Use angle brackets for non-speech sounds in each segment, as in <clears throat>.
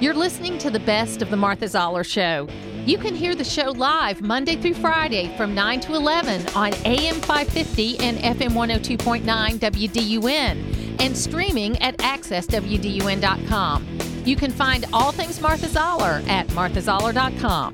You're listening to the best of the Martha Zoller Show. You can hear the show live Monday through Friday from 9 to 11 on AM 550 and FM 102.9 WDUN and streaming at accesswdun.com. You can find all things Martha Zoller at marthazoller.com.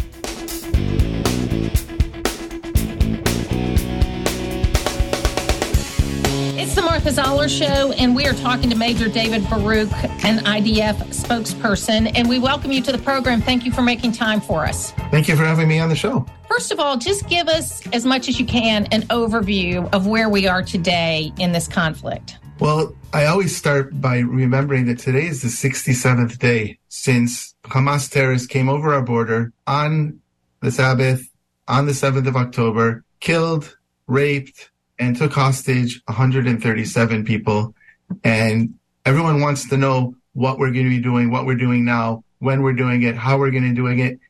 It's the Martha Zoller Show, and we are talking to Major David Baruch, an IDF spokesperson. And we welcome you to the program. Thank you for making time for us. Thank you for having me on the show. First of all, just give us, as much as you can, an overview of where we are today in this conflict. Well, I always start by remembering that today is the 67th day since Hamas terrorists came over our border on the Sabbath, on the 7th of October, killed, raped, and took hostage 137 people. And everyone wants to know what we're going to be doing, what we're doing now, when we're doing it, how we're going to doing it.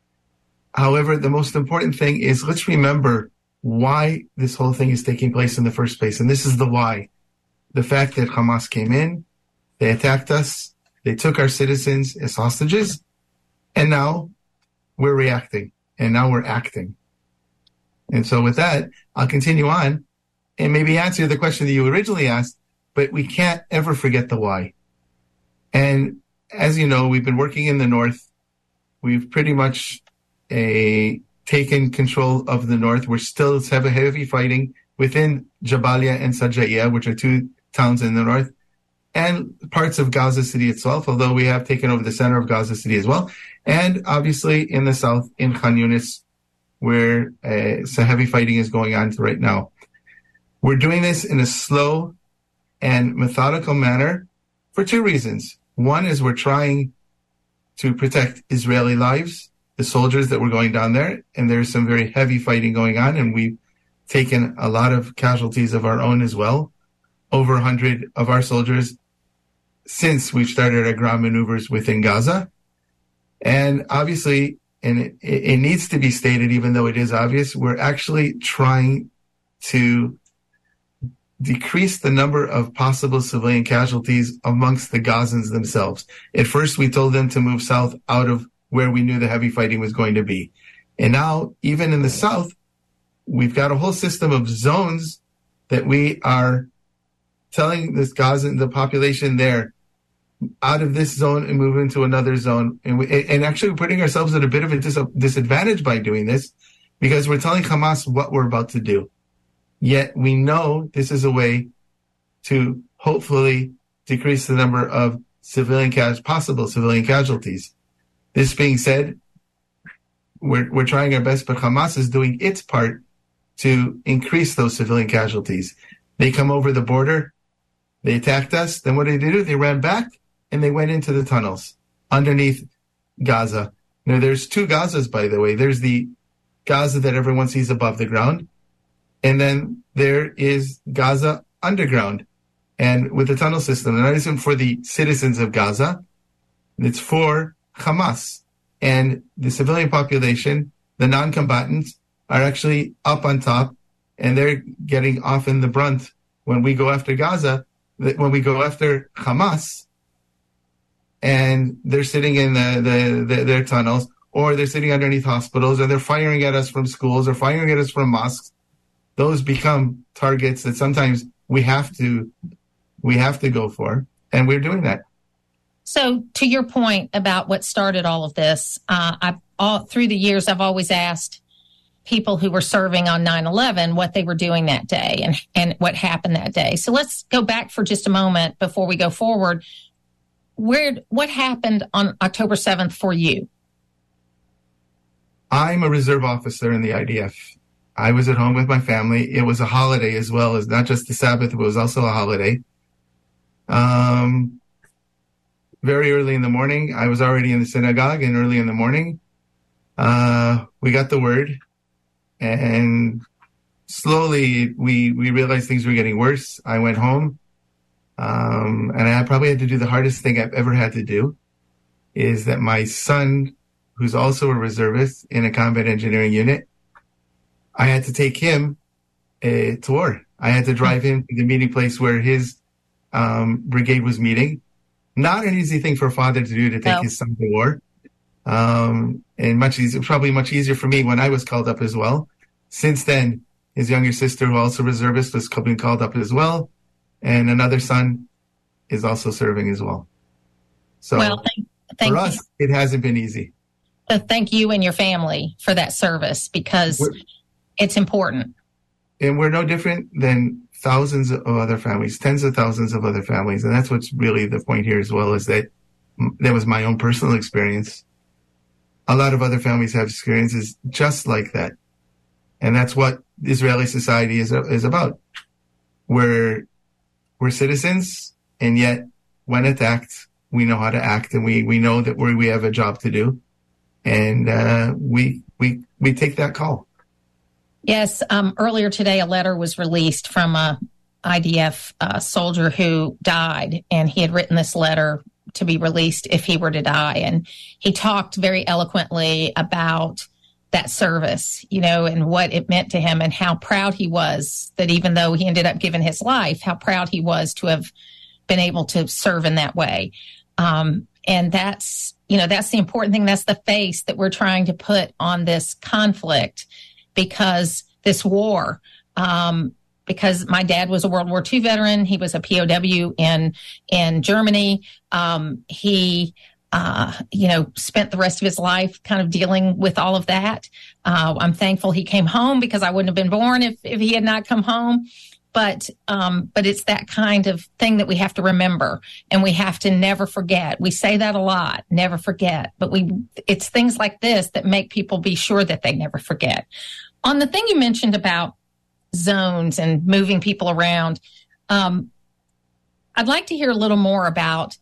However, the most important thing is let's remember why this whole thing is taking place in the first place. And this is the why. The fact that Hamas came in, they attacked us, they took our citizens as hostages, and now we're reacting and now we're acting. And so with that, I'll continue on and maybe answer the question that you originally asked, but we can't ever forget the why. And as you know, we've been working in the north. We've pretty much a, taken control of the north. We're still have a heavy fighting within Jabalia and Sajaiya, which are two towns in the north, and parts of Gaza City itself, although we have taken over the center of Gaza City as well. And obviously in the south, in Khan Yunis, where uh, heavy fighting is going on right now. We're doing this in a slow and methodical manner for two reasons. One is we're trying to protect Israeli lives, the soldiers that were going down there, and there's some very heavy fighting going on, and we've taken a lot of casualties of our own as well. Over 100 of our soldiers since we've started our ground maneuvers within Gaza. And obviously, and it, it needs to be stated, even though it is obvious, we're actually trying to decrease the number of possible civilian casualties amongst the Gazans themselves. At first, we told them to move south out of where we knew the heavy fighting was going to be. And now, even in the south, we've got a whole system of zones that we are telling this Gazan, the population there, out of this zone and move into another zone. And, we, and actually putting ourselves at a bit of a dis- disadvantage by doing this because we're telling Hamas what we're about to do. Yet we know this is a way to hopefully decrease the number of civilian possible civilian casualties. This being said, we're, we're trying our best, but Hamas is doing its part to increase those civilian casualties. They come over the border, they attacked us, then what did they do? They ran back and they went into the tunnels underneath Gaza. Now there's two Gazas, by the way. There's the Gaza that everyone sees above the ground, and then there is Gaza underground and with the tunnel system. And that isn't for the citizens of Gaza. It's for Hamas and the civilian population, the non-combatants are actually up on top and they're getting often the brunt when we go after Gaza, when we go after Hamas and they're sitting in the, the, the, their tunnels or they're sitting underneath hospitals or they're firing at us from schools or firing at us from mosques those become targets that sometimes we have to we have to go for, and we're doing that. So, to your point about what started all of this, uh, I all through the years I've always asked people who were serving on 9-11 what they were doing that day and and what happened that day. So let's go back for just a moment before we go forward. Where what happened on October 7th for you? I'm a reserve officer in the IDF I was at home with my family. It was a holiday as well as not just the Sabbath, but it was also a holiday. Um, very early in the morning, I was already in the synagogue, and early in the morning, uh, we got the word, and slowly we we realized things were getting worse. I went home, um, and I probably had to do the hardest thing I've ever had to do, is that my son, who's also a reservist in a combat engineering unit, I had to take him uh, to war. I had to drive him to the meeting place where his um, brigade was meeting. Not an easy thing for a father to do to take No. his son to war. Um, and much easier, probably much easier for me when I was called up as well. Since then, his younger sister, who also reservist, was being called up as well, and another son is also serving as well. So well, thank, thank for you. us, it hasn't been easy. Uh, thank you and your family for that service because We're- it's important. and we're no different than thousands of other families, tens of thousands of other families, and that's what's really the point here as well. Is that that was my own personal experience. A lot of other families have experiences just like that, and that's what Israeli society is is about. We're we're citizens, and yet when attacked, we know how to act, and we we know that we we have a job to do, and uh, we we we take that call. Yes, um, earlier today, a letter was released from a IDF uh, soldier who died, and he had written this letter to be released if he were to die. And he talked very eloquently about that service, you know, and what it meant to him, and how proud he was that even though he ended up giving his life, how proud he was to have been able to serve in that way. Um, and that's, you know, that's the important thing. That's the face that we're trying to put on this conflict because this war, um, because my dad was a World War II veteran. He was a POW in in Germany. Um, he, uh, you know, spent the rest of his life kind of dealing with all of that. Uh, I'm thankful he came home because I wouldn't have been born if if he had not come home. But um, but it's that kind of thing that we have to remember, and we have to never forget. We say that a lot, never forget. But we, it's things like this that make people be sure that they never forget. On the thing you mentioned about zones and moving people around, um, I'd like to hear a little more about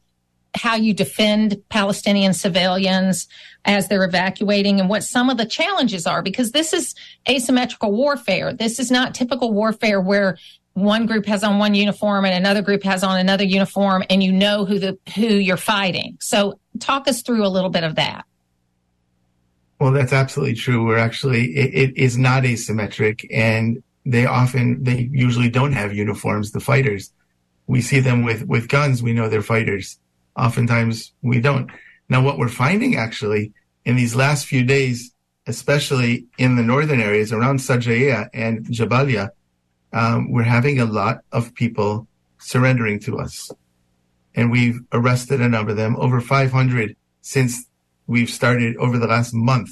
how you defend Palestinian civilians as they're evacuating and what some of the challenges are, because this is asymmetrical warfare. This is not typical warfare where one group has on one uniform and another group has on another uniform and you know who the who you're fighting. So talk us through a little bit of that. Well, that's absolutely true. We're actually, it, it is not asymmetric and they often, they usually don't have uniforms, the fighters. We see them with, with guns. We know they're fighters. Oftentimes we don't. Now, what we're finding actually in these last few days, especially in the northern areas around Sajaya and Jabalia, um, we're having a lot of people surrendering to us. And we've arrested a number of them, over 500 since we've started over the last month.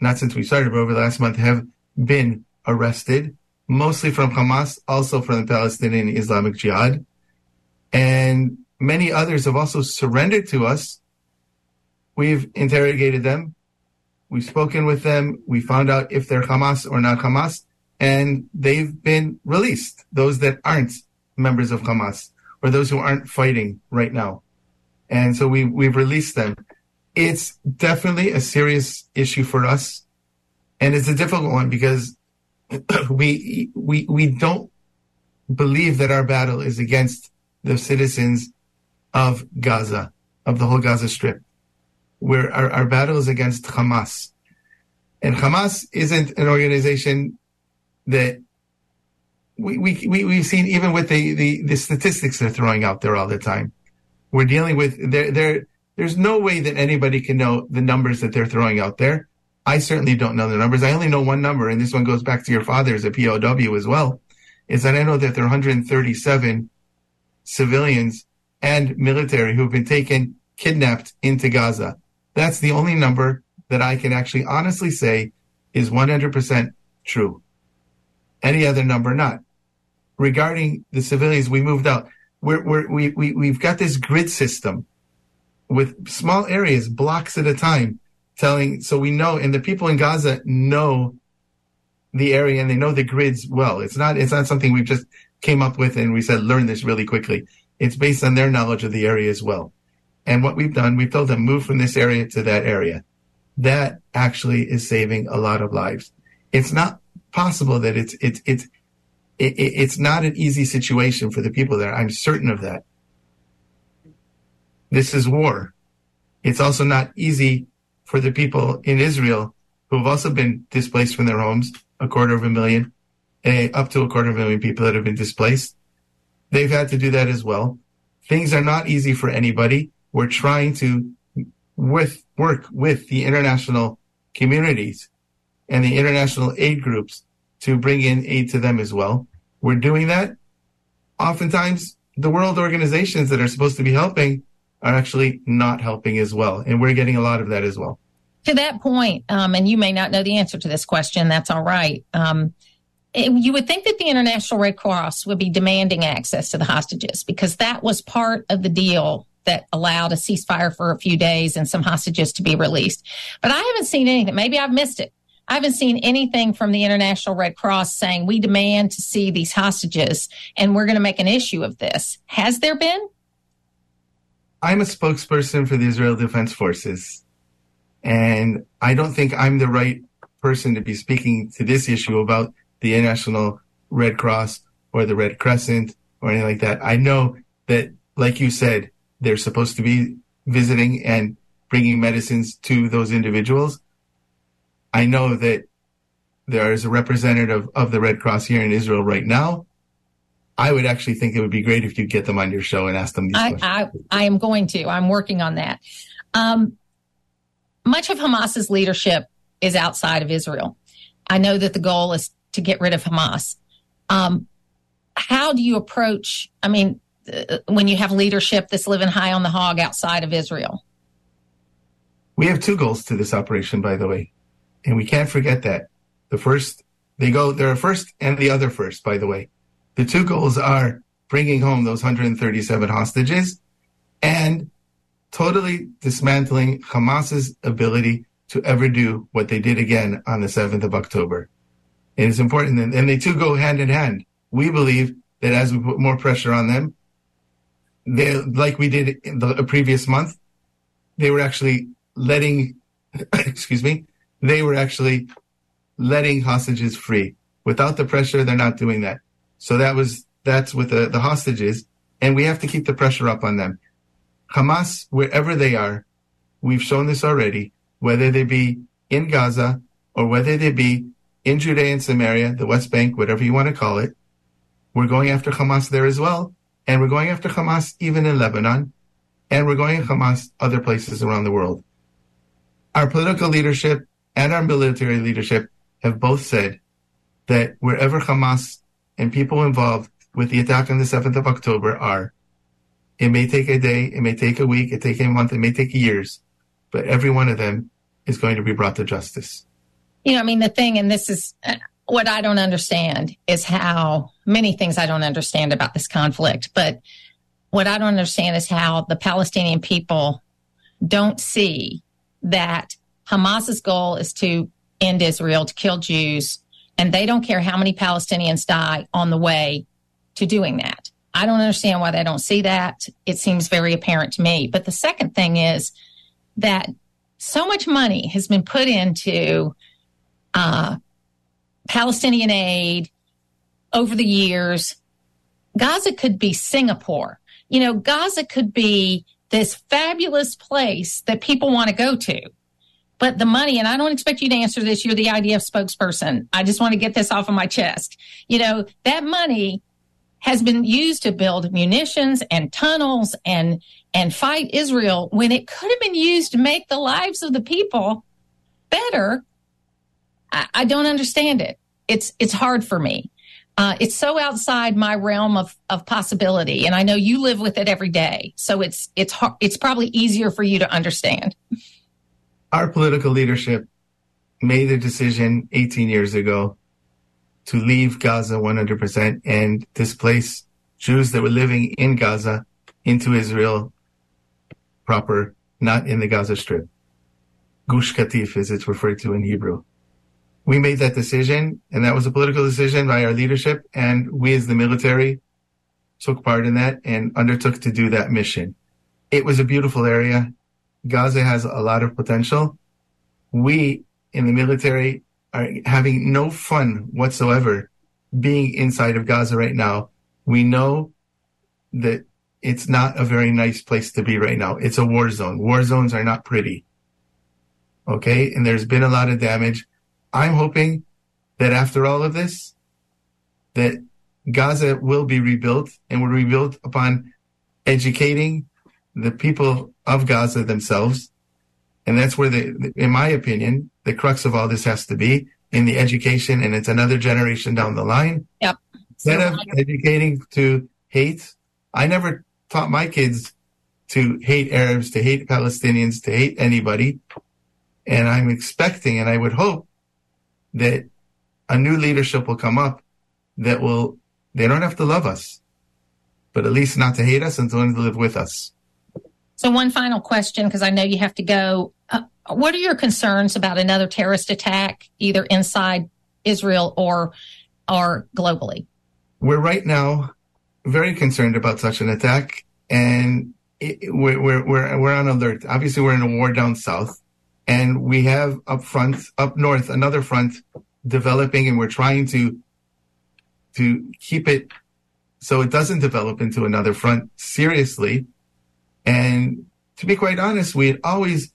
Not since we started, but over the last month have been arrested, mostly from Hamas, also from the Palestinian Islamic Jihad. And many others have also surrendered to us. We've interrogated them. We've spoken with them. We found out if they're Hamas or not Hamas, and they've been released. Those that aren't members of Hamas or those who aren't fighting right now. And so we, we've released them. It's definitely a serious issue for us. And it's a difficult one because <clears throat> we, we, we don't believe that our battle is against the citizens of Gaza, of the whole Gaza Strip. Where our, our battle is against Hamas. And Hamas isn't an organization that we, we, we, we've seen even with the, the, the statistics they're throwing out there all the time. We're dealing with, there, there, there's no way that anybody can know the numbers that they're throwing out there. I certainly don't know the numbers. I only know one number, and this one goes back to your father as a POW as well, is that I know that there are 137 civilians and military who have been taken, kidnapped into Gaza. That's the only number that I can actually honestly say is 100% true. Any other number, not. Regarding the civilians we moved out, we're, we're, we, we, we've got this grid system with small areas, blocks at a time, telling, so we know, and the people in Gaza know the area and they know the grids well. It's not, it's not something we've just came up with and we said, learn this really quickly. It's based on their knowledge of the area as well. And what we've done, we've told them move from this area to that area. That actually is saving a lot of lives. It's not possible that it's, it's, it's, it, it's not an easy situation for the people there. I'm certain of that. This is war. It's also not easy for the people in Israel who have also been displaced from their homes, a quarter of a million, uh, up to a quarter of a million people that have been displaced. They've had to do that as well. things are not easy for anybody. We're trying to with work with the international communities and the international aid groups to bring in aid to them as well. We're doing that. Oftentimes, the world organizations that are supposed to be helping are actually not helping as well. And we're getting a lot of that as well. To that point, um, and you may not know the answer to this question, that's all right. Um, it, you would think that the International Red Cross would be demanding access to the hostages because that was part of the deal that allowed a ceasefire for a few days and some hostages to be released. But I haven't seen anything. Maybe I've missed it. I haven't seen anything from the International Red Cross saying we demand to see these hostages and we're going to make an issue of this. Has there been? I'm a spokesperson for the Israel Defense Forces, and I don't think I'm the right person to be speaking to this issue about the International Red Cross or the Red Crescent or anything like that. I know that, like you said, they're supposed to be visiting and bringing medicines to those individuals. I know that there is a representative of the Red Cross here in Israel right now. I would actually think it would be great if you get them on your show and ask them these I, questions. I, I am going to. I'm working on that. Um, much of Hamas's leadership is outside of Israel. I know that the goal is to get rid of Hamas. Um, how do you approach? I mean, uh, when you have leadership that's living high on the hog outside of Israel? We have two goals to this operation, by the way and we can't forget that. The first, they go, there are first and the other first, by the way. The two goals are bringing home those 137 hostages and totally dismantling Hamas's ability to ever do what they did again on the 7th of October. And It is important, and they two go hand in hand. We believe that as we put more pressure on them, they, like we did in the previous month, they were actually letting, <coughs> excuse me, they were actually letting hostages free. Without the pressure, they're not doing that. So that was, that's with the, the hostages. And we have to keep the pressure up on them. Hamas, wherever they are, we've shown this already, whether they be in Gaza or whether they be in Judea and Samaria, the West Bank, whatever you want to call it, we're going after Hamas there as well. And we're going after Hamas even in Lebanon. And we're going after Hamas other places around the world. Our political leadership and our military leadership have both said that wherever Hamas and people involved with the attack on the 7th of October are, it may take a day, it may take a week, it may take a month, it may take years, but every one of them is going to be brought to justice. You know, I mean, the thing, and this is uh, what I don't understand is how many things I don't understand about this conflict, but what I don't understand is how the Palestinian people don't see that Hamas's goal is to end Israel, to kill Jews, and they don't care how many Palestinians die on the way to doing that. I don't understand why they don't see that. It seems very apparent to me. But the second thing is that so much money has been put into uh, Palestinian aid over the years. Gaza could be Singapore. You know, Gaza could be this fabulous place that people want to go to. But the money, and I don't expect you to answer this, you're the IDF spokesperson. I just want to get this off of my chest. You know, that money has been used to build munitions and tunnels and and fight Israel when it could have been used to make the lives of the people better. I, I don't understand it. It's it's hard for me. Uh, it's so outside my realm of, of possibility, and I know you live with it every day. So it's it's hard, it's probably easier for you to understand our political leadership made a decision 18 years ago to leave Gaza 100% and displace Jews that were living in Gaza into Israel proper, not in the Gaza Strip. Gush Katif, as it's referred to in Hebrew. We made that decision, and that was a political decision by our leadership, and we as the military took part in that and undertook to do that mission. It was a beautiful area. Gaza has a lot of potential. We in the military are having no fun whatsoever being inside of Gaza right now. We know that it's not a very nice place to be right now. It's a war zone. War zones are not pretty. Okay. And there's been a lot of damage. I'm hoping that after all of this, that Gaza will be rebuilt and will rebuilt upon educating the people of Gaza themselves. And that's where the, in my opinion, the crux of all this has to be in the education. And it's another generation down the line. Yep. Instead of educating to hate, I never taught my kids to hate Arabs, to hate Palestinians, to hate anybody. And I'm expecting and I would hope that a new leadership will come up that will, they don't have to love us, but at least not to hate us and to live with us. So, one final question, because I know you have to go. Uh, what are your concerns about another terrorist attack, either inside Israel or or globally? We're right now very concerned about such an attack, and it, we're, we're we're we're on alert. Obviously, we're in a war down south, and we have up front, up north, another front developing, and we're trying to to keep it so it doesn't develop into another front seriously and to be quite honest, we had always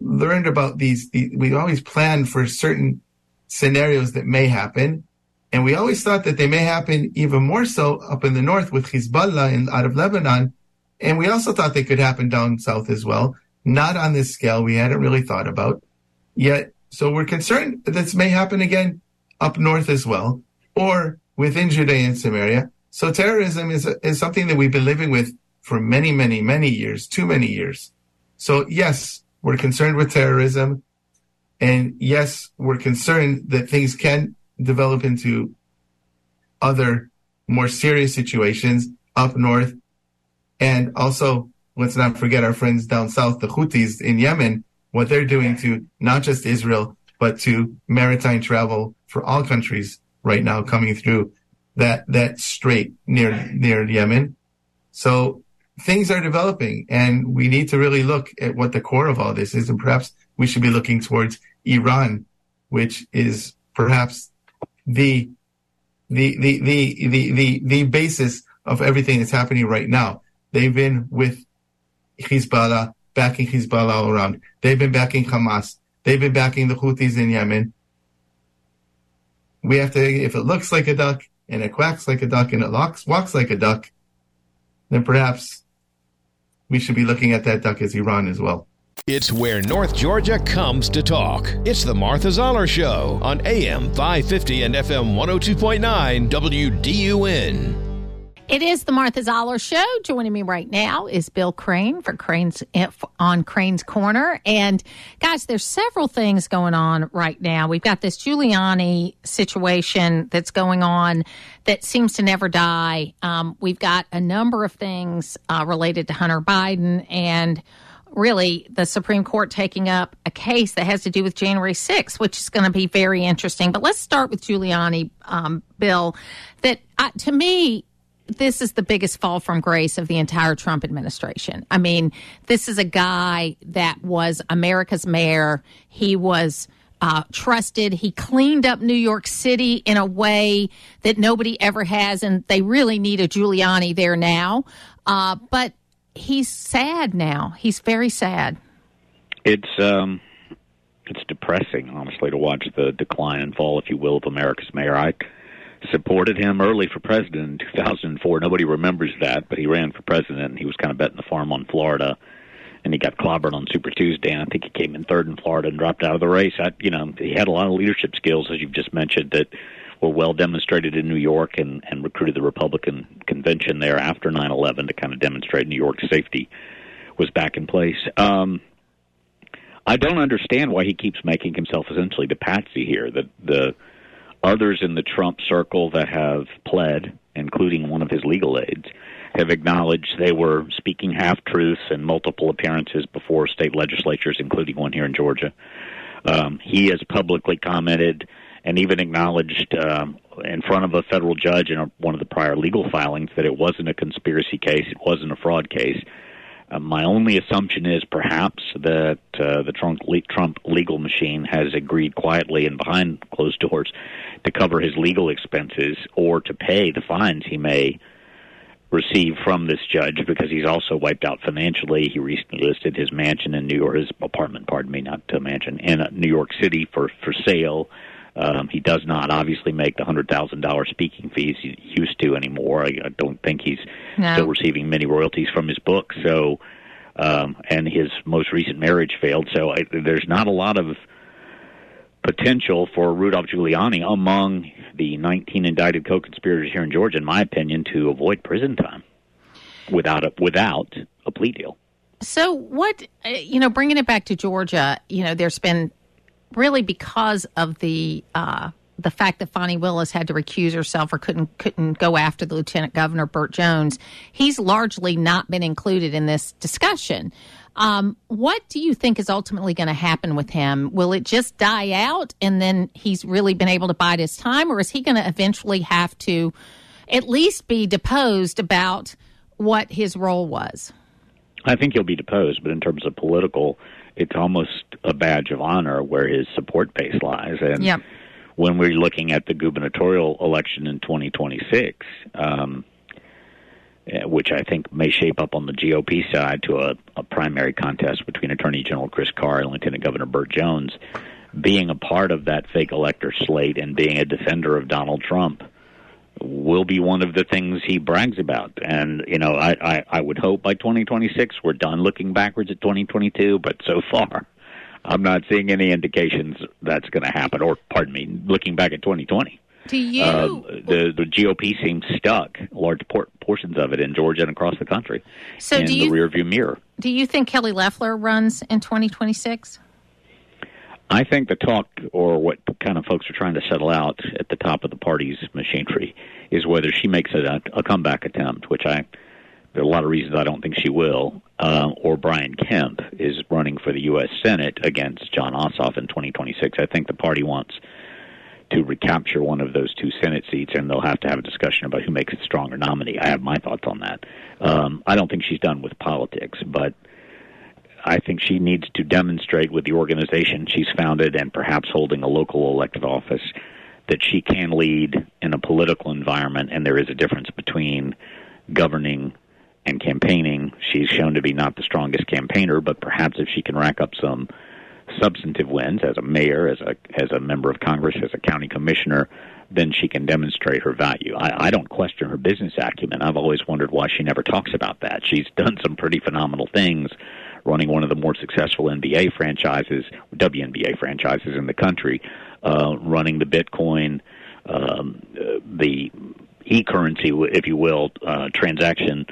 learned about these, we always planned for certain scenarios that may happen. And we always thought that they may happen even more so up in the north with Hezbollah and out of Lebanon. And we also thought they could happen down south as well. Not on this scale we hadn't really thought about yet. So we're concerned that this may happen again up north as well, or within Judea and Samaria. So terrorism is, is something that we've been living with for many, many, many years, too many years. So yes, we're concerned with terrorism. And yes, we're concerned that things can develop into other more serious situations up north. And also, let's not forget our friends down south, the Houthis in Yemen, what they're doing to not just Israel, but to maritime travel for all countries right now coming through that, that strait near, near Yemen. So things are developing and we need to really look at what the core of all this is. And perhaps we should be looking towards Iran, which is perhaps the, the, the, the, the, the, the basis of everything that's happening right now. They've been with Hezbollah, backing Hezbollah all around. They've been backing Hamas. They've been backing the Houthis in Yemen. We have to, if it looks like a duck and it quacks like a duck and it walks, walks like a duck, then perhaps we should be looking at that duck as Iran as well. It's where North Georgia comes to talk. It's the Martha Zoller Show on AM 550 and FM 102.9 WDUN. It is the Martha Zoller Show. Joining me right now is Bill Crane for Crane's eh, on Crane's Corner. And guys, there's several things going on right now. We've got this Giuliani situation that's going on that seems to never die. Um, we've got a number of things uh, related to Hunter Biden and really the Supreme Court taking up a case that has to do with January 6th, which is going to be very interesting. But let's start with Giuliani, um, Bill. That uh, to me, this is the biggest fall from grace of the entire Trump administration. I mean, this is a guy that was America's mayor. He was uh, trusted. He cleaned up New York City in a way that nobody ever has, and they really need a Giuliani there now. Uh, but he's sad now. He's very sad. It's um, it's depressing, honestly, to watch the decline and fall, if you will, of America's mayor. I supported him early for president in 2004. Nobody remembers that, but he ran for president and he was kind of betting the farm on Florida. And he got clobbered on Super Tuesday, and I think he came in third in Florida and dropped out of the race. I, you know, he had a lot of leadership skills, as you've just mentioned, that were well demonstrated in New York, and and recruited the Republican convention there after 9/11 to kind of demonstrate New York's safety was back in place. Um, I don't understand why he keeps making himself essentially the patsy here. That the Others in the Trump circle that have pled, including one of his legal aides, have acknowledged they were speaking half truths in multiple appearances before state legislatures, including one here in Georgia. Um, he has publicly commented and even acknowledged um, in front of a federal judge in a, one of the prior legal filings that it wasn't a conspiracy case, it wasn't a fraud case. Uh, my only assumption is perhaps that uh, the Trump, Trump legal machine has agreed quietly and behind closed doors to cover his legal expenses or to pay the fines he may receive from this judge because he's also wiped out financially. He recently listed his mansion in New York, his apartment, pardon me, not to mansion, in New York City for for sale. Um, he does not obviously make the hundred thousand dollar speaking fees he used to anymore. I, I don't think he's no. still receiving many royalties from his book. So, um, and his most recent marriage failed. So I, there's not a lot of potential for Rudolph Giuliani among the 19 indicted co-conspirators here in Georgia, in my opinion, to avoid prison time without a without a plea deal. So, what you know, bringing it back to Georgia, you know, there's been really because of the uh, the fact that Fani Willis had to recuse herself or couldn't couldn't go after the Lieutenant Governor Burt Jones, he's largely not been included in this discussion. Um, what do you think is ultimately going to happen with him? Will it just die out and then he's really been able to bide his time, or is he going to eventually have to at least be deposed about what his role was? I think he'll be deposed, but in terms of political, it's almost a badge of honor where his support base lies. And yep. when we're looking at the gubernatorial election in 2026, um, Uh, which I think may shape up on the GOP side to a, a primary contest between Attorney General Chris Carr and Lieutenant Governor Burt Jones, being a part of that fake elector slate and being a defender of Donald Trump will be one of the things he brags about. And you know, I, I, I would hope by 2026 we're done looking backwards at 2022. But so <laughs> far, I'm not seeing any indications that's going to happen. Or pardon me, looking back at 2020. Do you? Uh, the the GOP seems stuck, large por- portions of it in Georgia and across the country, so in do you, the rearview mirror. Do you think Kelly Loeffler runs in 2026? I think the talk, or what kind of folks are trying to settle out at the top of the party's machinery, is whether she makes a, a comeback attempt, which I there are a lot of reasons I don't think she will, uh, or Brian Kemp is running for the U.S. Senate against Jon Ossoff in 2026. I think the party wants to recapture one of those two Senate seats, and they'll have to have a discussion about who makes a stronger nominee. I have my thoughts on that. Um, I don't think she's done with politics, but I think she needs to demonstrate with the organization she's founded and perhaps holding a local elected office that she can lead in a political environment, and there is a difference between governing and campaigning. She's shown to be not the strongest campaigner, but perhaps if she can rack up some substantive wins as a mayor, as a as a member of Congress, as a county commissioner, then she can demonstrate her value. I, I don't question her business acumen. I've always wondered why she never talks about that. She's done some pretty phenomenal things running one of the more successful NBA franchises, WNBA franchises in the country, uh, running the Bitcoin, um, uh, the e-currency, if you will, uh, transaction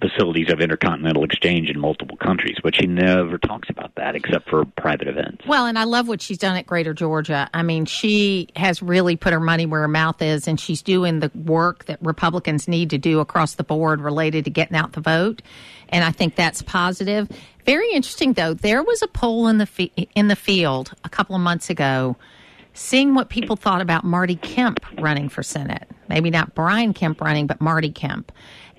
facilities of intercontinental exchange in multiple countries, but she never talks about that except for private events. Well, and I love what she's done at Greater Georgia. I mean, she has really put her money where her mouth is, and she's doing the work that Republicans need to do across the board related to getting out the vote. And I think that's positive. Very interesting, though. There was a poll in the in the field a couple of months ago seeing what people thought about Marty Kemp running for Senate. Maybe not Brian Kemp running, but Marty Kemp.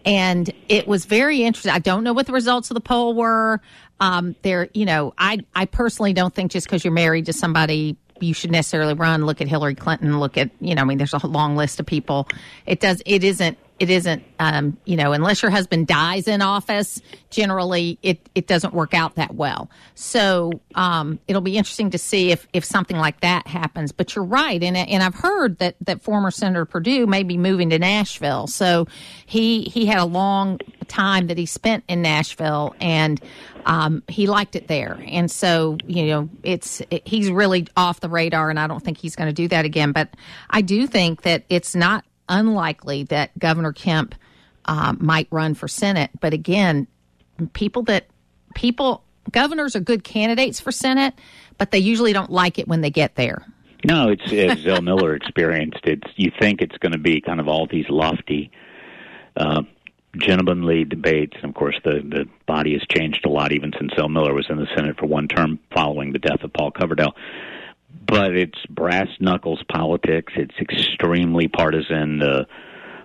And it was very interesting. I don't know what the results of the poll were. Um, there, you know, I, I personally don't think just because you're married to somebody, you should necessarily run. Look at Hillary Clinton. Look at, you know, I mean, there's a long list of people. It does, it isn't it isn't um, you know unless your husband dies in office generally it, it doesn't work out that well. So um, it'll be interesting to see if, if something like that happens. But you're right. And, and i've heard that, that former senator Perdue may be moving to nashville. So he he had a long time that he spent in nashville and um, he liked it there. And so you know it's it, he's really off the radar and i don't think he's going to do that again. But i do think that it's not unlikely that Governor Kemp uh, might run for Senate. But again, people that people governors are good candidates for Senate, but they usually don't like it when they get there. No, it's as Zell Miller experienced. It's you think it's going to be kind of all these lofty, uh, gentlemanly debates. And of course, the the body has changed a lot even since Zell Miller was in the Senate for one term following the death of Paul Coverdell but it's brass knuckles politics. It's extremely partisan. The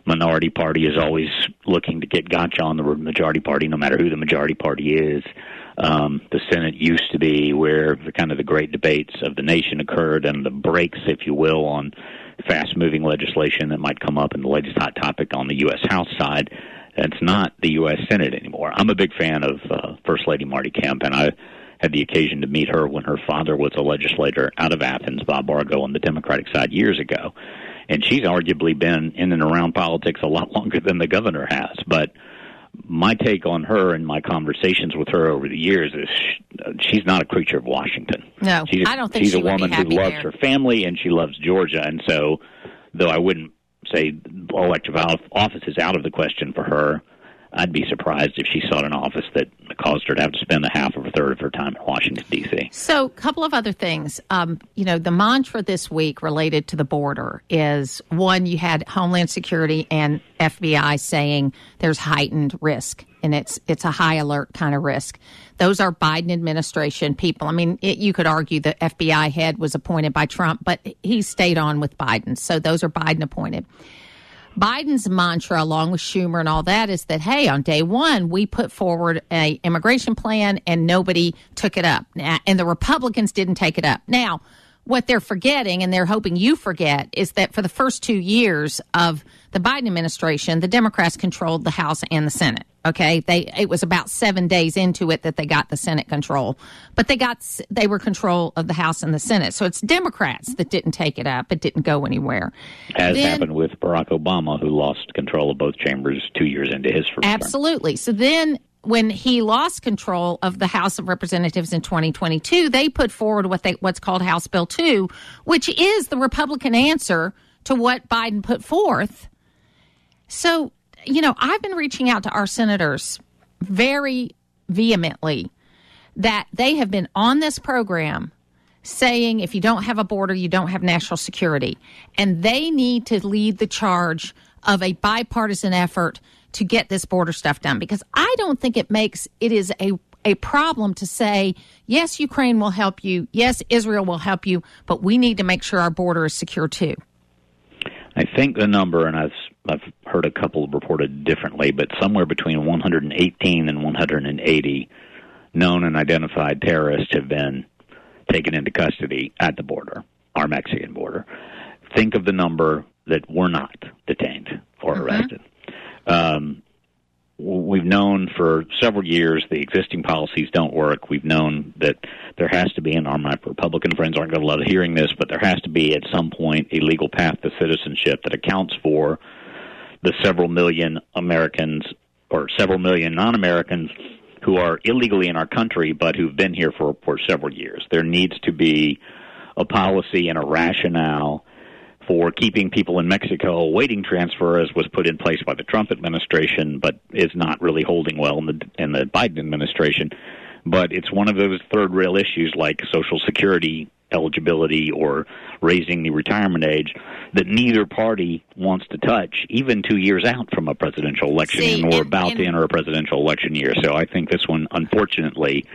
minority party is always looking to get gotcha on the majority party, no matter who the majority party is. Um, the Senate used to be where the kind of the great debates of the nation occurred, and the breaks, if you will, on fast-moving legislation that might come up in the latest hot topic on the U.S. House side. It's not the U.S. Senate anymore. I'm a big fan of uh, First Lady Marty Kemp, and I had the occasion to meet her when her father was a legislator out of Athens, Bob Argo, on the Democratic side years ago. And she's arguably been in and around politics a lot <laughs> longer than the governor has. But my take on her and my conversations with her over the years is she's not a creature of Washington. No, she's, I don't think she's she a woman who loves there. her family and she loves Georgia. And so, though I wouldn't say elective office is out of the question for her, I'd be surprised if she sought an office that caused her to have to spend a half or a third of her time in Washington, D.C. So, a couple of other things. Um, you know, the mantra this week related to the border is one, you had Homeland Security and FBI saying there's heightened risk and it's it's a high alert kind of risk. Those are Biden administration people. I mean, it, you could argue the FBI head was appointed by Trump, but he stayed on with Biden. So those are Biden appointed. Biden's mantra, along with Schumer and all that, is that hey, on day one we put forward a immigration plan and nobody took it up, and the Republicans didn't take it up. Now, what they're forgetting, and they're hoping you forget, is that for the first two years of the Biden administration, the Democrats controlled the House and the Senate. Okay, they it was about seven days into it that they got the Senate control, but they got they were control of the House and the Senate. So it's Democrats that didn't take it up; it didn't go anywhere. As then, happened with Barack Obama, who lost control of both chambers two years into his first absolutely. Term. So then when he lost control of the House of Representatives in 2022, they put forward what they what's called House Bill 2, which is the Republican answer to what Biden put forth. So, you know, I've been reaching out to our senators very vehemently that they have been on this program saying if you don't have a border, you don't have national security. And they need to lead the charge of a bipartisan effort to get this border stuff done because I don't think it makes it is a a problem to say yes Ukraine will help you yes Israel will help you but we need to make sure our border is secure too. I think the number and I've I've heard a couple reported differently but somewhere between 118 and 180 known and identified terrorists have been taken into custody at the border our Mexican border. Think of the number that were not detained or mm-hmm. arrested. Um, we've known for several years the existing policies don't work. We've known that there has to be, and my Republican friends aren't going to love hearing this, but there has to be at some point a legal path to citizenship that accounts for the several million Americans or several million non Americans who are illegally in our country but who've been here for, for several years. There needs to be a policy and a rationale for keeping people in Mexico awaiting transfer, as was put in place by the Trump administration, but is not really holding well in the in the Biden administration. But it's one of those third rail issues like Social Security eligibility or raising the retirement age that neither party wants to touch, even two years out from a presidential election, See, and we're and, about and, to enter a presidential election year. So I think this one, unfortunately,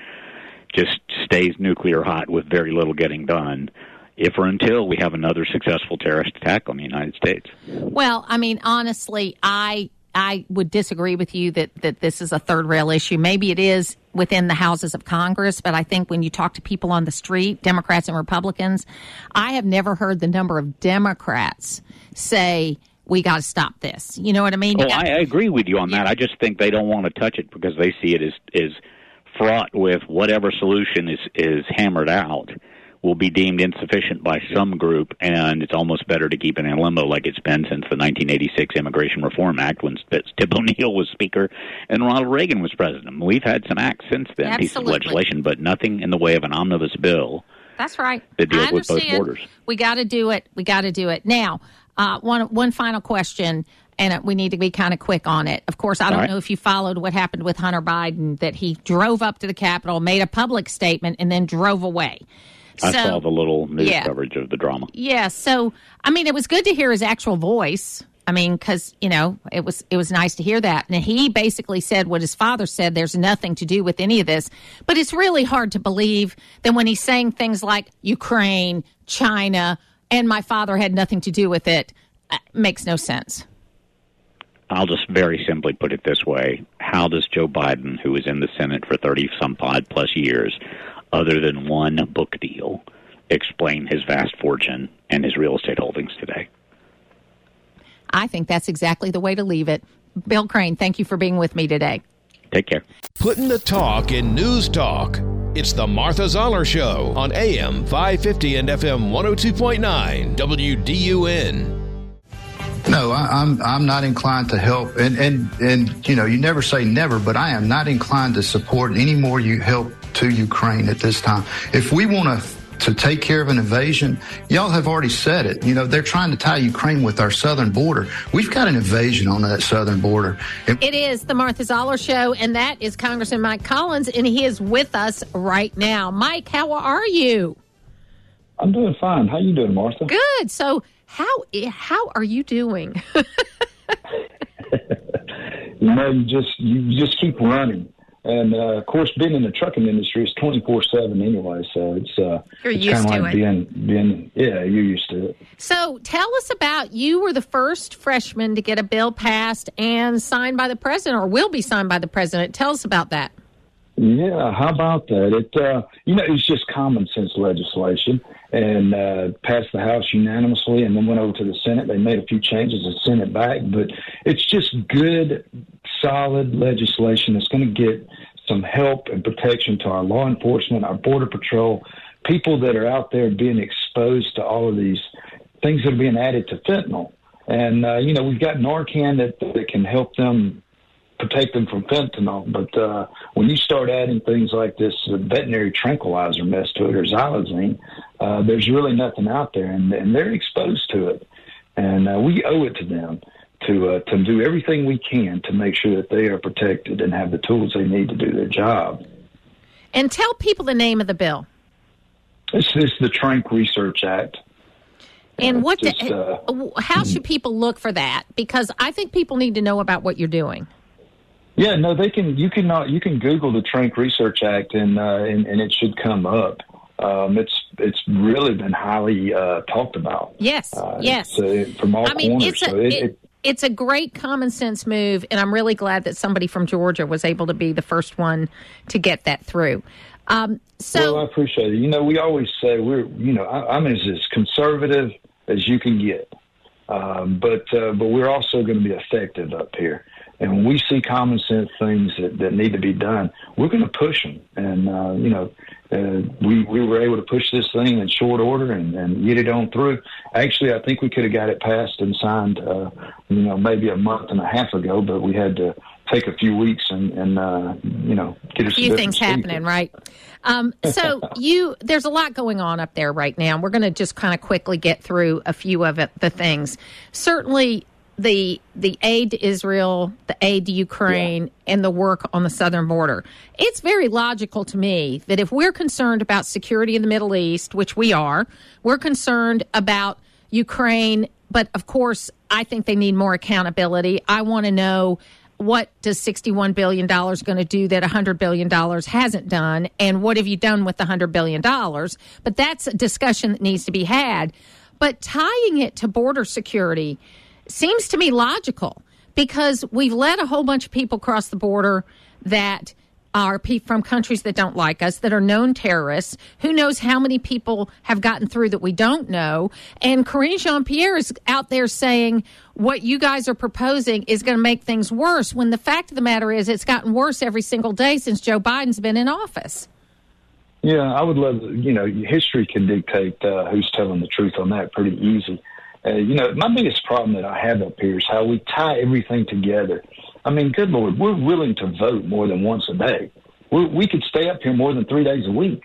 just stays nuclear hot with very little getting done if or until we have another successful terrorist attack on the United States. Well, I mean, honestly, I I would disagree with you that that this is a third rail issue. Maybe it is within the houses of Congress, but I think when you talk to people on the street, Democrats and Republicans, I have never heard the number of Democrats say we got to stop this. You know what I mean? Oh, I, agree with you on that. I just think they don't want to touch it because they see it as is fraught with whatever solution is is hammered out will be deemed insufficient by some group, and it's almost better to keep it in limbo like it's been since the 1986 Immigration Reform Act when <laughs> Tip O'Neill was Speaker and Ronald Reagan was President. We've had some acts since then, Absolutely. pieces of legislation, but nothing in the way of an omnibus bill. That's right. That deals with both borders. We got to do it. We got to do it now. Uh, one one final question and we need to be kind of quick on it. Of course, I don't right. know if you followed what happened with Hunter Biden, that he drove up to the Capitol, made a public statement, and then drove away. I so, saw the little news yeah. coverage of the drama. Yeah. So, I mean, it was good to hear his actual voice. I mean, because you know, it was it was nice to hear that. And he basically said what his father said. There's nothing to do with any of this. But it's really hard to believe that when he's saying things like Ukraine, China, and my father had nothing to do with it, it uh, makes no sense. I'll just very simply put it this way: How does Joe Biden, who was in the Senate for thirty some odd plus years, other than one book deal explain his vast fortune and his real estate holdings today. I think that's exactly the way to leave it. Bill Crane, thank you for being with me today. Take care. Putting the talk in news talk. It's the Martha Zoller Show on AM 550 and FM 102.9 WDUN. No, I, am I'm, I'm not inclined to help, and and and you know, you never say never, but I am not inclined to support any more you help to Ukraine at this time. If we want to to take care of an invasion, y'all have already said it. You know, they're trying to tie Ukraine with our southern border. We've got an invasion on that southern border. It is the Martha Zoller Show, and that is Congressman Mike Collins, and he is with us right now. Mike, how are you? I'm doing fine. How you doing, Martha? Good. So how how are you doing? <laughs> you know, you just you just keep running. And uh, of course, being in the trucking industry is twenty four seven anyway, so it's uh, you're it's used to like it. Being, being, yeah, you're used to it. So tell us about you were the first freshman to get a bill passed and signed by the president, or will be signed by the president. Tell us about that. Yeah, how about that? It uh, you know it's just common sense legislation, and uh, passed the House unanimously, and then went over to the Senate. They made a few changes and sent it back, but it's just good, solid legislation that's going to get some help and protection to our law enforcement, our border patrol, people that are out there being exposed to all of these things that are being added to fentanyl. And uh, you know we've got Narcan that, that can help them protect them from fentanyl. But uh, when you start adding things like this veterinary tranquilizer mess to it or xylazine, uh, there's really nothing out there, and, and they're exposed to it. And uh, we owe it to them to uh, to do everything we can to make sure that they are protected and have the tools they need to do their job. And tell people the name of the bill. This is the Tranq Research Act. And what? Just, the, uh, how should people look for that? Because I think people need to know about what you're doing. Yeah, no, they can. You can uh, you can Google the Tranq Research Act, and uh, and, and it should come up. Um, it's it's really been highly uh, talked about. Yes, uh, yes, uh, from all I mean, corners. It's a, so it, it, it, it's a great common sense move, and I'm really glad that somebody from Georgia was able to be the first one to get that through. Um, so, well, I appreciate it. You know, we always say we're, you know, I, I'm as, as conservative as you can get, um, but uh, but we're also going to be effective up here. And when we see common sense things that, that need to be done, we're going to push them. And, uh, you know, uh, we, we were able to push this thing in short order and, and get it on through. Actually, I think we could have got it passed and signed, uh, you know, maybe a month and a half ago, but we had to take a few weeks and, and uh, you know, get a few things happening, right? Um, so <laughs> you, there's a lot going on up there right now. We're going to just kind of quickly get through a few of it, the things. Certainly, the the aid to Israel, the aid to Ukraine, yeah. and the work on the southern border. It's very logical to me that if we're concerned about security in the Middle East, which we are, we're concerned about Ukraine, but of course, I think they need more accountability. I want to know what does $61 billion going to do that $100 billion hasn't done? And what have you done with the $100 billion? But that's a discussion that needs to be had. But tying it to border security, seems to me logical because we've let a whole bunch of people cross the border that are from countries that don't like us, that are known terrorists. Who knows how many people have gotten through that we don't know? And Karine Jean Pierre is out there saying what you guys are proposing is going to make things worse when the fact of the matter is it's gotten worse every single day since Joe Biden's been in office. Yeah, I would love, you know, history can dictate uh, who's telling the truth on that pretty easy. Uh, you know, my biggest problem that I have up here is how we tie everything together. I mean, good Lord, we're willing to vote more than once a day. we we could stay up here more than three days a week.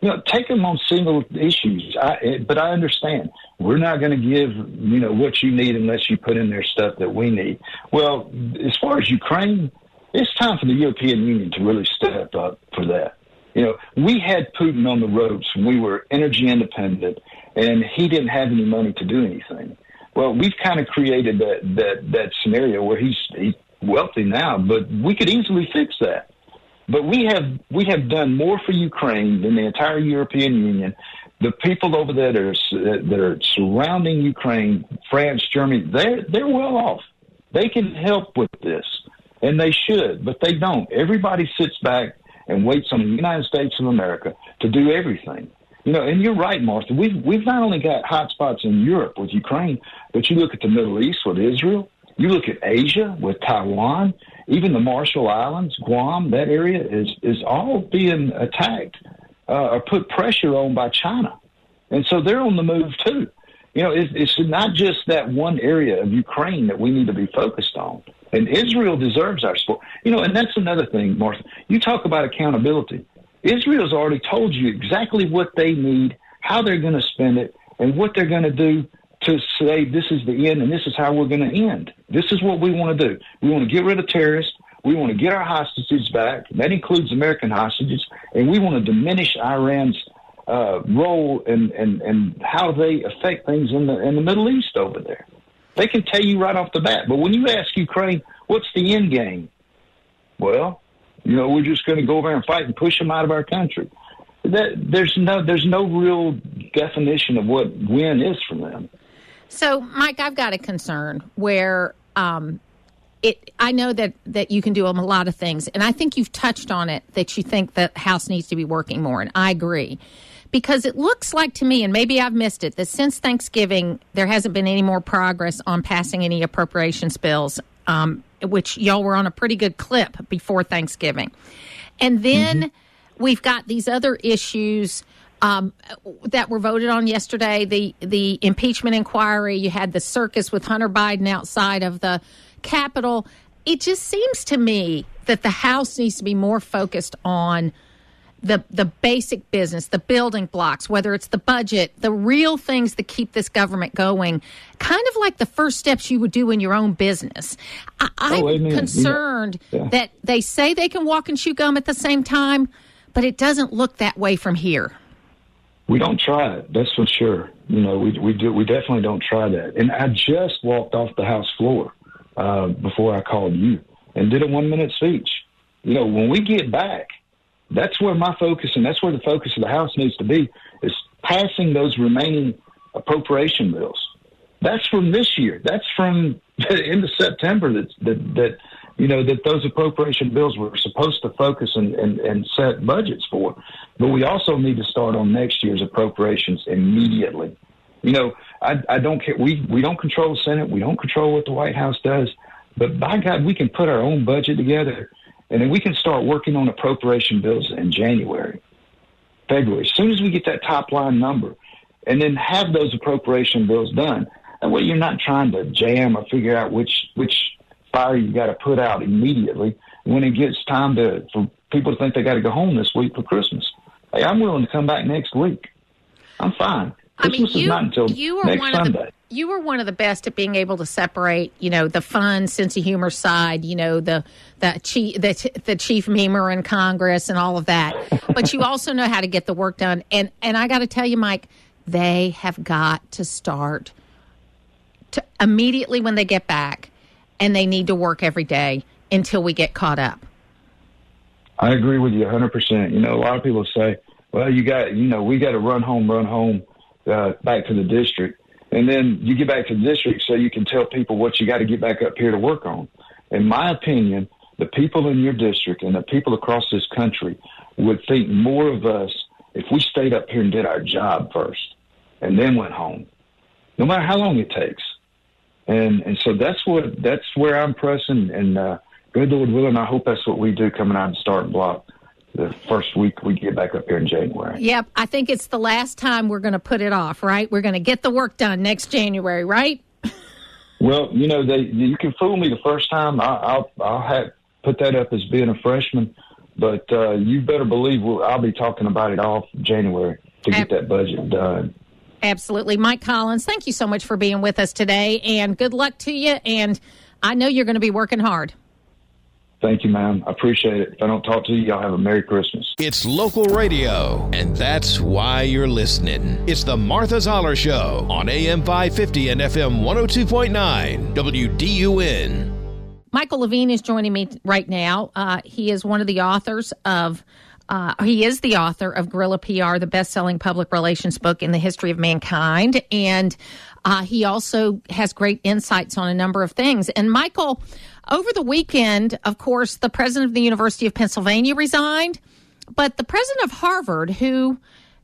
You know, take them on single issues. I, eh, but I understand we're not going to give you know what you need unless you put in there stuff that we need. Well, as far as Ukraine, it's time for the European Union to really step up for that. You know, we had Putin on the ropes when we were energy independent and he didn't have any money to do anything. Well, we've kind of created that that that scenario where he's he's wealthy now, but we could easily fix that. But we have we have done more for Ukraine than the entire European Union. The people over there that are that are surrounding Ukraine, France, Germany, they're they're well off. They can help with this, and they should, but they don't. Everybody sits back and waits on the United States of America to do everything. You know, and you're right, Martha. We've we've not only got hot spots in Europe with Ukraine, but you look at the Middle East with Israel. You look at Asia with Taiwan, even the Marshall Islands, Guam, that area is is all being attacked uh, or put pressure on by China, and so they're on the move too. You know, it's, it's not just that one area of Ukraine that we need to be focused on. And Israel deserves our support. You know, and that's another thing, Martha. You talk about accountability. Israel's already told you exactly what they need, how they're going to spend it, and what they're going to do to say this is the end and this is how we're going to end. This is what we want to do. We want to get rid of terrorists. We want to get our hostages back. That includes American hostages, and we want to diminish Iran's uh, role and, and, and how they affect things in the in the Middle East over there. They can tell you right off the bat. But when you ask Ukraine, what's the end game? Well, you know, we're just going to go over and fight and push them out of our country. That, there's no there's no real definition of what win is for them. So, Mike, I've got a concern where um, it. I know that that you can do a lot of things, and I think you've touched on it. That you think the House needs to be working more, and I agree because it looks like to me, and maybe I've missed it, that since Thanksgiving there hasn't been any more progress on passing any appropriations bills, um, which y'all were on a pretty good clip before Thanksgiving, and then mm-hmm. we've got these other issues. Um, that were voted on yesterday. The the impeachment inquiry. You had the circus with Hunter Biden outside of the Capitol. It just seems to me that the House needs to be more focused on the the basic business, the building blocks, whether it's the budget, the real things that keep this government going, kind of like the first steps you would do in your own business. I, am oh, concerned yeah. Yeah. that they say they can walk and chew gum at the same time, but it doesn't look that way from here. We don't try it. That's for sure. You know, we we do we definitely don't try that. And I just walked off the House floor uh, before I called you and did a one minute speech. You know, when we get back that's where my focus and that's where the focus of the House needs to be is passing those remaining appropriation bills. That's from this year. That's from <laughs> the end of September that, that, that you know, that those appropriation bills were supposed to focus and, and, and set budgets for. But we also need to start on next year's appropriations immediately. You know, I, I don't care. We, we don't control the Senate. We don't control what the White House does. But by God, we can put our own budget together and then we can start working on appropriation bills in January, February. As soon as we get that top line number, and then have those appropriation bills done. That way, you're not trying to jam or figure out which which fire you got to put out immediately when it gets time to for people to think they got to go home this week for Christmas. Hey, I'm willing to come back next week. I'm fine. I mean, you, not until you are next one Sunday. Of the, you were one of the best at being able to separate, you know, the fun sense of humor side, you know, the the chief the, the chief memer in Congress and all of that. but you also know how to get the work done. And and I got to tell you, Mike, they have got to start to immediately when they get back, and they need to work every day until we get caught up. I agree with you 100%. You know, a lot of people say, well, you got, you know, we got to run home, run home uh, back to the district. And then you get back to the district so you can tell people what you got to get back up here to work on. In my opinion, the people in your district and the people across this country would think more of us if we stayed up here and did our job first and then went home, no matter how long it takes. And and so that's what that's where I'm pressing. And uh, good Lord willing, I hope that's what we do coming out and starting block the first week we get back up here in January. Yep, I think it's the last time we're going to put it off, right? We're going to get the work done next January, right? <laughs> well, you know, they you can fool me the first time. I, will I'll have put that up as being a freshman, but uh, you better believe we'll, I'll be talking about it all January to get Ab- that budget done. Absolutely, Mike Collins. Thank you so much for being with us today, and good luck to you. And I know you're going to be working hard. Thank you, ma'am. I appreciate it. If I don't talk to you, y'all have a Merry Christmas. It's local radio, and that's why you're listening. It's the Martha Zoller Show on AM 550 and FM 102.9 WDUN. Michael Levine is joining me right now. Uh, he is one of the authors of. Uh, he is the author of Guerrilla PR, the best-selling public relations book in the history of mankind, and uh, he also has great insights on a number of things. And Michael, over the weekend, of course, the president of the University of Pennsylvania resigned, but the president of Harvard, who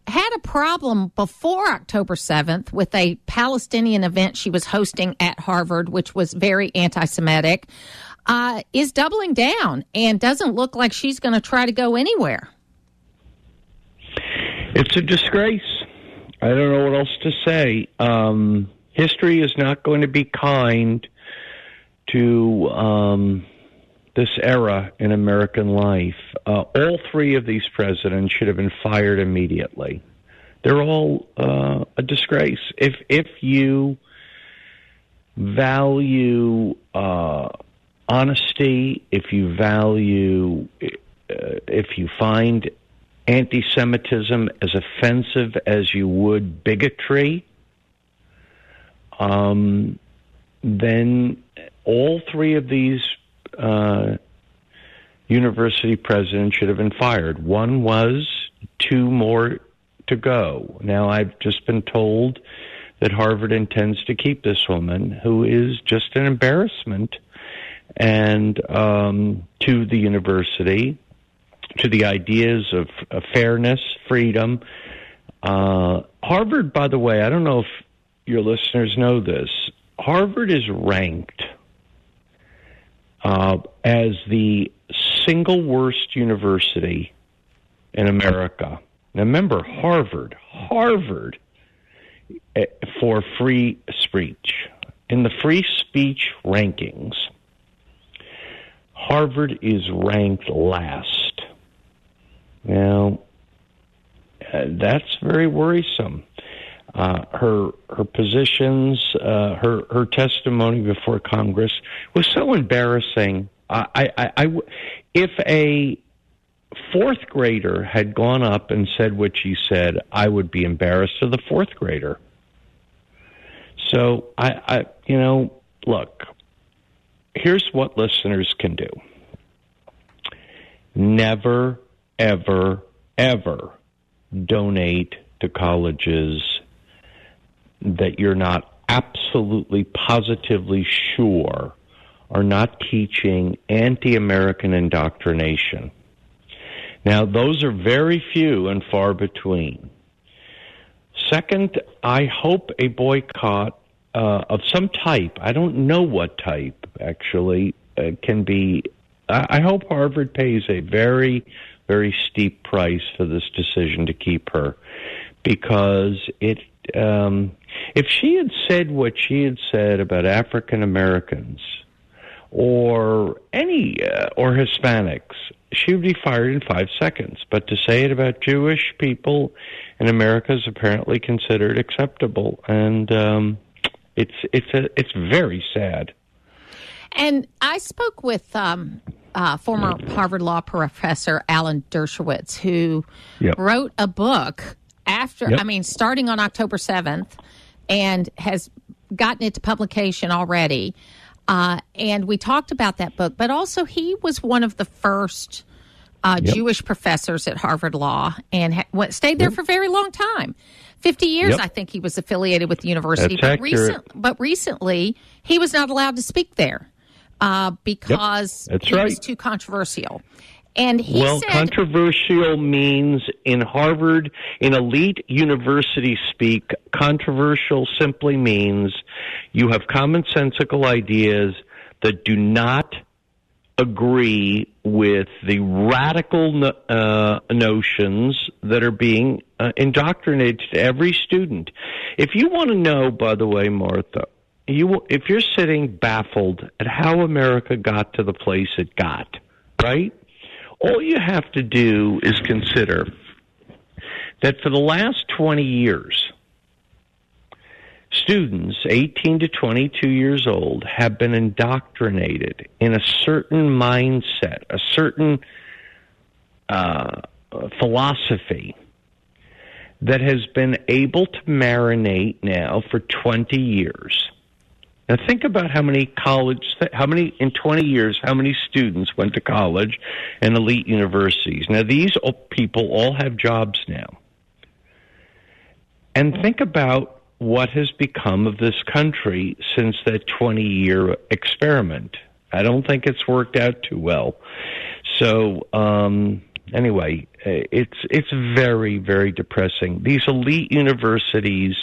had a problem before October 7th with a Palestinian event she was hosting at Harvard, which was very anti Semitic, uh, is doubling down and doesn't look like she's going to try to go anywhere. It's a disgrace. I don't know what else to say. Um, history is not going to be kind to um, this era in American life. Uh, all three of these presidents should have been fired immediately. They're all uh, a disgrace. If if you value uh, honesty, if you value, uh, if you find anti-Semitism as offensive as you would bigotry, um, then all three of these uh, university presidents should have been fired. One was, two more to go. Now, I've just been told that Harvard intends to keep this woman, who is just an embarrassment, and um, to the university, to the ideas of, of fairness, freedom. Uh, Harvard, by the way, I don't know if your listeners know this. Harvard is ranked uh, as the single worst university in America. Now, remember, Harvard, Harvard, eh, for free speech. In the free speech rankings, Harvard is ranked last. Now, uh, that's very worrisome. Uh, her her positions, uh, her her testimony before Congress was so embarrassing. I, I, I, if a fourth grader had gone up and said what she said, I would be embarrassed of the fourth grader. So I, I you know, look, here's what listeners can do. Never, ever, ever donate to colleges that you're not absolutely positively sure are not teaching anti American indoctrination. Now, those are very few and far between. Second, I hope a boycott uh, of some type, I don't know what type actually, uh, can be. I hope Harvard pays a very, very steep price for this decision to keep her because it um, if she had said what she had said about African Americans or any uh, or Hispanics, she would be fired in five seconds. But to say it about Jewish people in America is apparently considered acceptable, and um, it's it's a, it's very sad. And I spoke with um, uh, former Harvard Law professor Alan Dershowitz, who yep. wrote a book after, yep. I mean, starting on October 7th and has gotten it to publication already. Uh, and we talked about that book, but also he was one of the first uh, yep. Jewish professors at Harvard Law and ha- stayed there yep. for a very long time. 50 years, I think he was affiliated with the university. That's but, recent, but recently, he was not allowed to speak there uh, because That's he right. was too controversial. And he well, said, controversial means in Harvard, in elite university speak, controversial simply means you have commonsensical ideas that do not agree with the radical uh, notions that are being uh, indoctrinated to every student. If you want to know, by the way, Martha, you if you're sitting baffled at how America got to the place it got, right? All you have to do is consider that for the last 20 years, students 18 to 22 years old have been indoctrinated in a certain mindset, a certain uh, philosophy that has been able to marinate now for 20 years. Now think about how many college, how many in 20 years, how many students went to college and elite universities. Now these people all have jobs now. And think about what has become of this country since that 20 year experiment. I don't think it's worked out too well. So, um, anyway, it's it's very very depressing. These elite universities,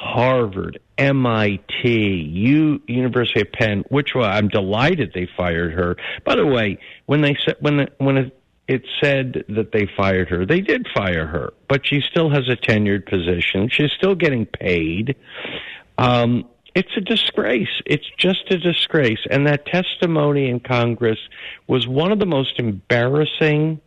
Harvard, MIT, U, University of Penn, which well, I'm delighted they fired her. By the way, when they said when the, when it, it said that they fired her, they did fire her, but she still has a tenured position. She's still getting paid. Um, it's a disgrace. It's just a disgrace. And that testimony in Congress was one of the most embarrassing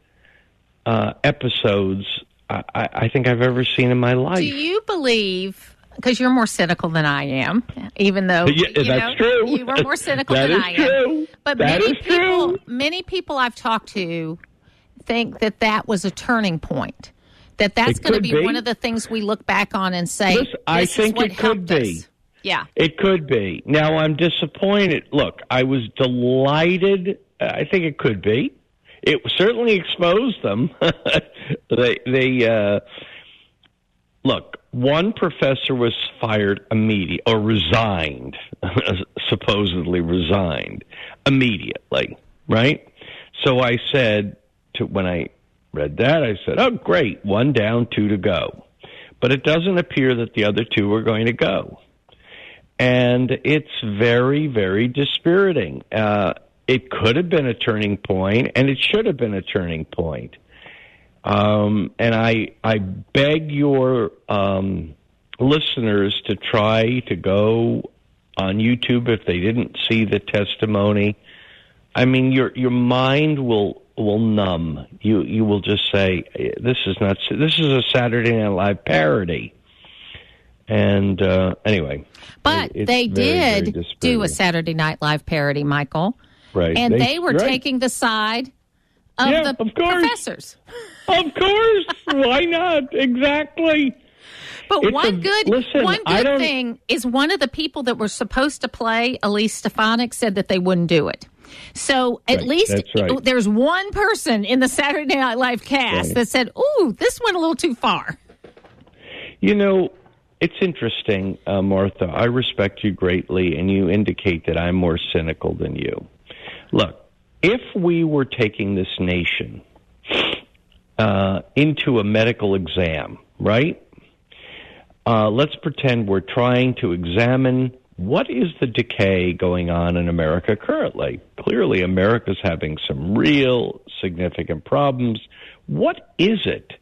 uh, episodes I, I think I've ever seen in my life. Do you believe? Because you're more cynical than I am, even though yeah, you that's know, true. You are more cynical than I true. am. But that many people, true. many people I've talked to think that that was a turning point. That that's going to be, be, one of the things we look back on and say. Listen, I think it could be. Us. Yeah. It could be. Now I'm disappointed. Look, I was delighted. I think it could be. It certainly exposed them. <laughs> they they uh, look. One professor was fired immediately or resigned, <laughs> supposedly resigned immediately. Right. So I said to when I read that, I said, "Oh, great, one down, two to go." But it doesn't appear that the other two are going to go and it's very, very dispiriting. Uh, it could have been a turning point, and it should have been a turning point. Um, and I, I beg your um, listeners to try to go on YouTube if they didn't see the testimony. I mean, your your mind will will numb. You you will just say, "This is not. This is a Saturday Night Live parody." And uh, anyway, but it, they very, did very do a Saturday Night Live parody, Michael. Right, and they, they, were right. taking the side of yeah, the of professors. Of course, why not? Exactly. But It's one a- good listen, one good thing is one of the people that were supposed to play Elise Stefanik said that they wouldn't do it. So at Right, least right. there's one person in the Saturday Night Live cast Right. that said, "Ooh, this went a little too far." You know, it's interesting, uh, Martha. I respect you greatly, and you indicate that I'm more cynical than you. Look, if we were taking this nation uh, into a medical exam, right? Uh, let's pretend we're trying to examine what is the decay going on in America currently. Clearly, America's having some real significant problems. What is it?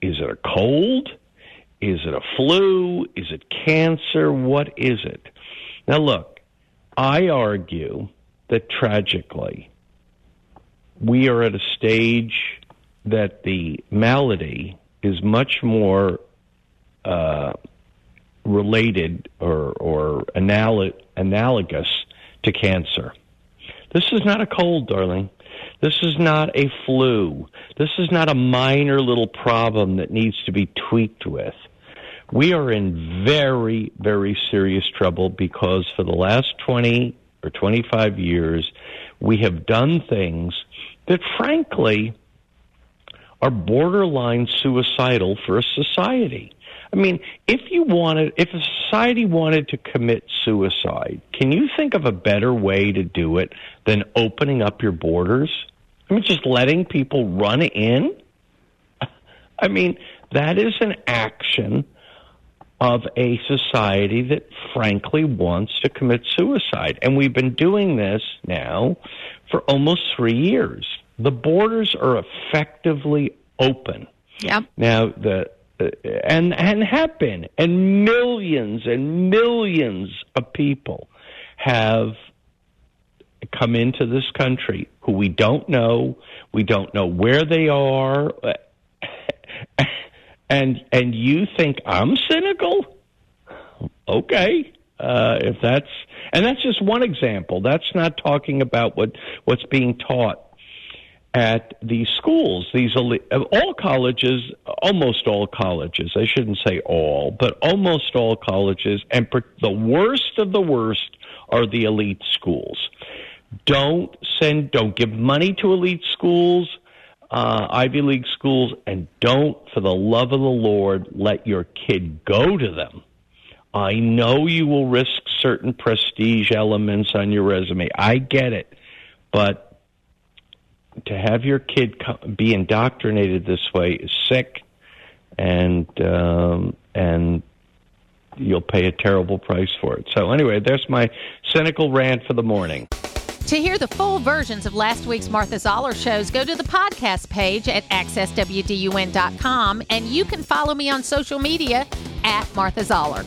Is it a cold? Is it a flu? Is it cancer? What is it? Now, look, I argue that tragically, we are at a stage that the malady is much more uh, related or, or anal- analogous to cancer. This is not a cold, darling. This is not a flu. This is not a minor little problem that needs to be tweaked with. We are in very, very serious trouble because for the last 20 or 25 years, we have done things that, frankly, are borderline suicidal for a society. I mean, if you wanted, if a society wanted to commit suicide, can you think of a better way to do it than opening up your borders? I mean, just letting people run in? I mean, that is an action of a society that frankly wants to commit suicide. And we've been doing this now for almost three years. The borders are effectively open. Yep. Now the uh, and and have been and millions and millions of people have come into this country who we don't know, we don't know where they are, <laughs> and and you think I'm cynical? Okay, uh, if that's and that's just one example. That's not talking about what what's being taught at these schools. These all colleges, almost all colleges. I shouldn't say all, but almost all colleges, and the worst of the worst are the elite schools. Don't send, don't give money to elite schools, uh, Ivy League schools, and don't, for the love of the Lord, let your kid go to them. I know you will risk certain prestige elements on your resume. I get it, but to have your kid be indoctrinated this way is sick, and um, and you'll pay a terrible price for it. So anyway, there's my cynical rant for the morning. To hear the full versions of last week's Martha Zoller shows, go to the podcast page at accesswdun.com and you can follow me on social media at Martha Zoller.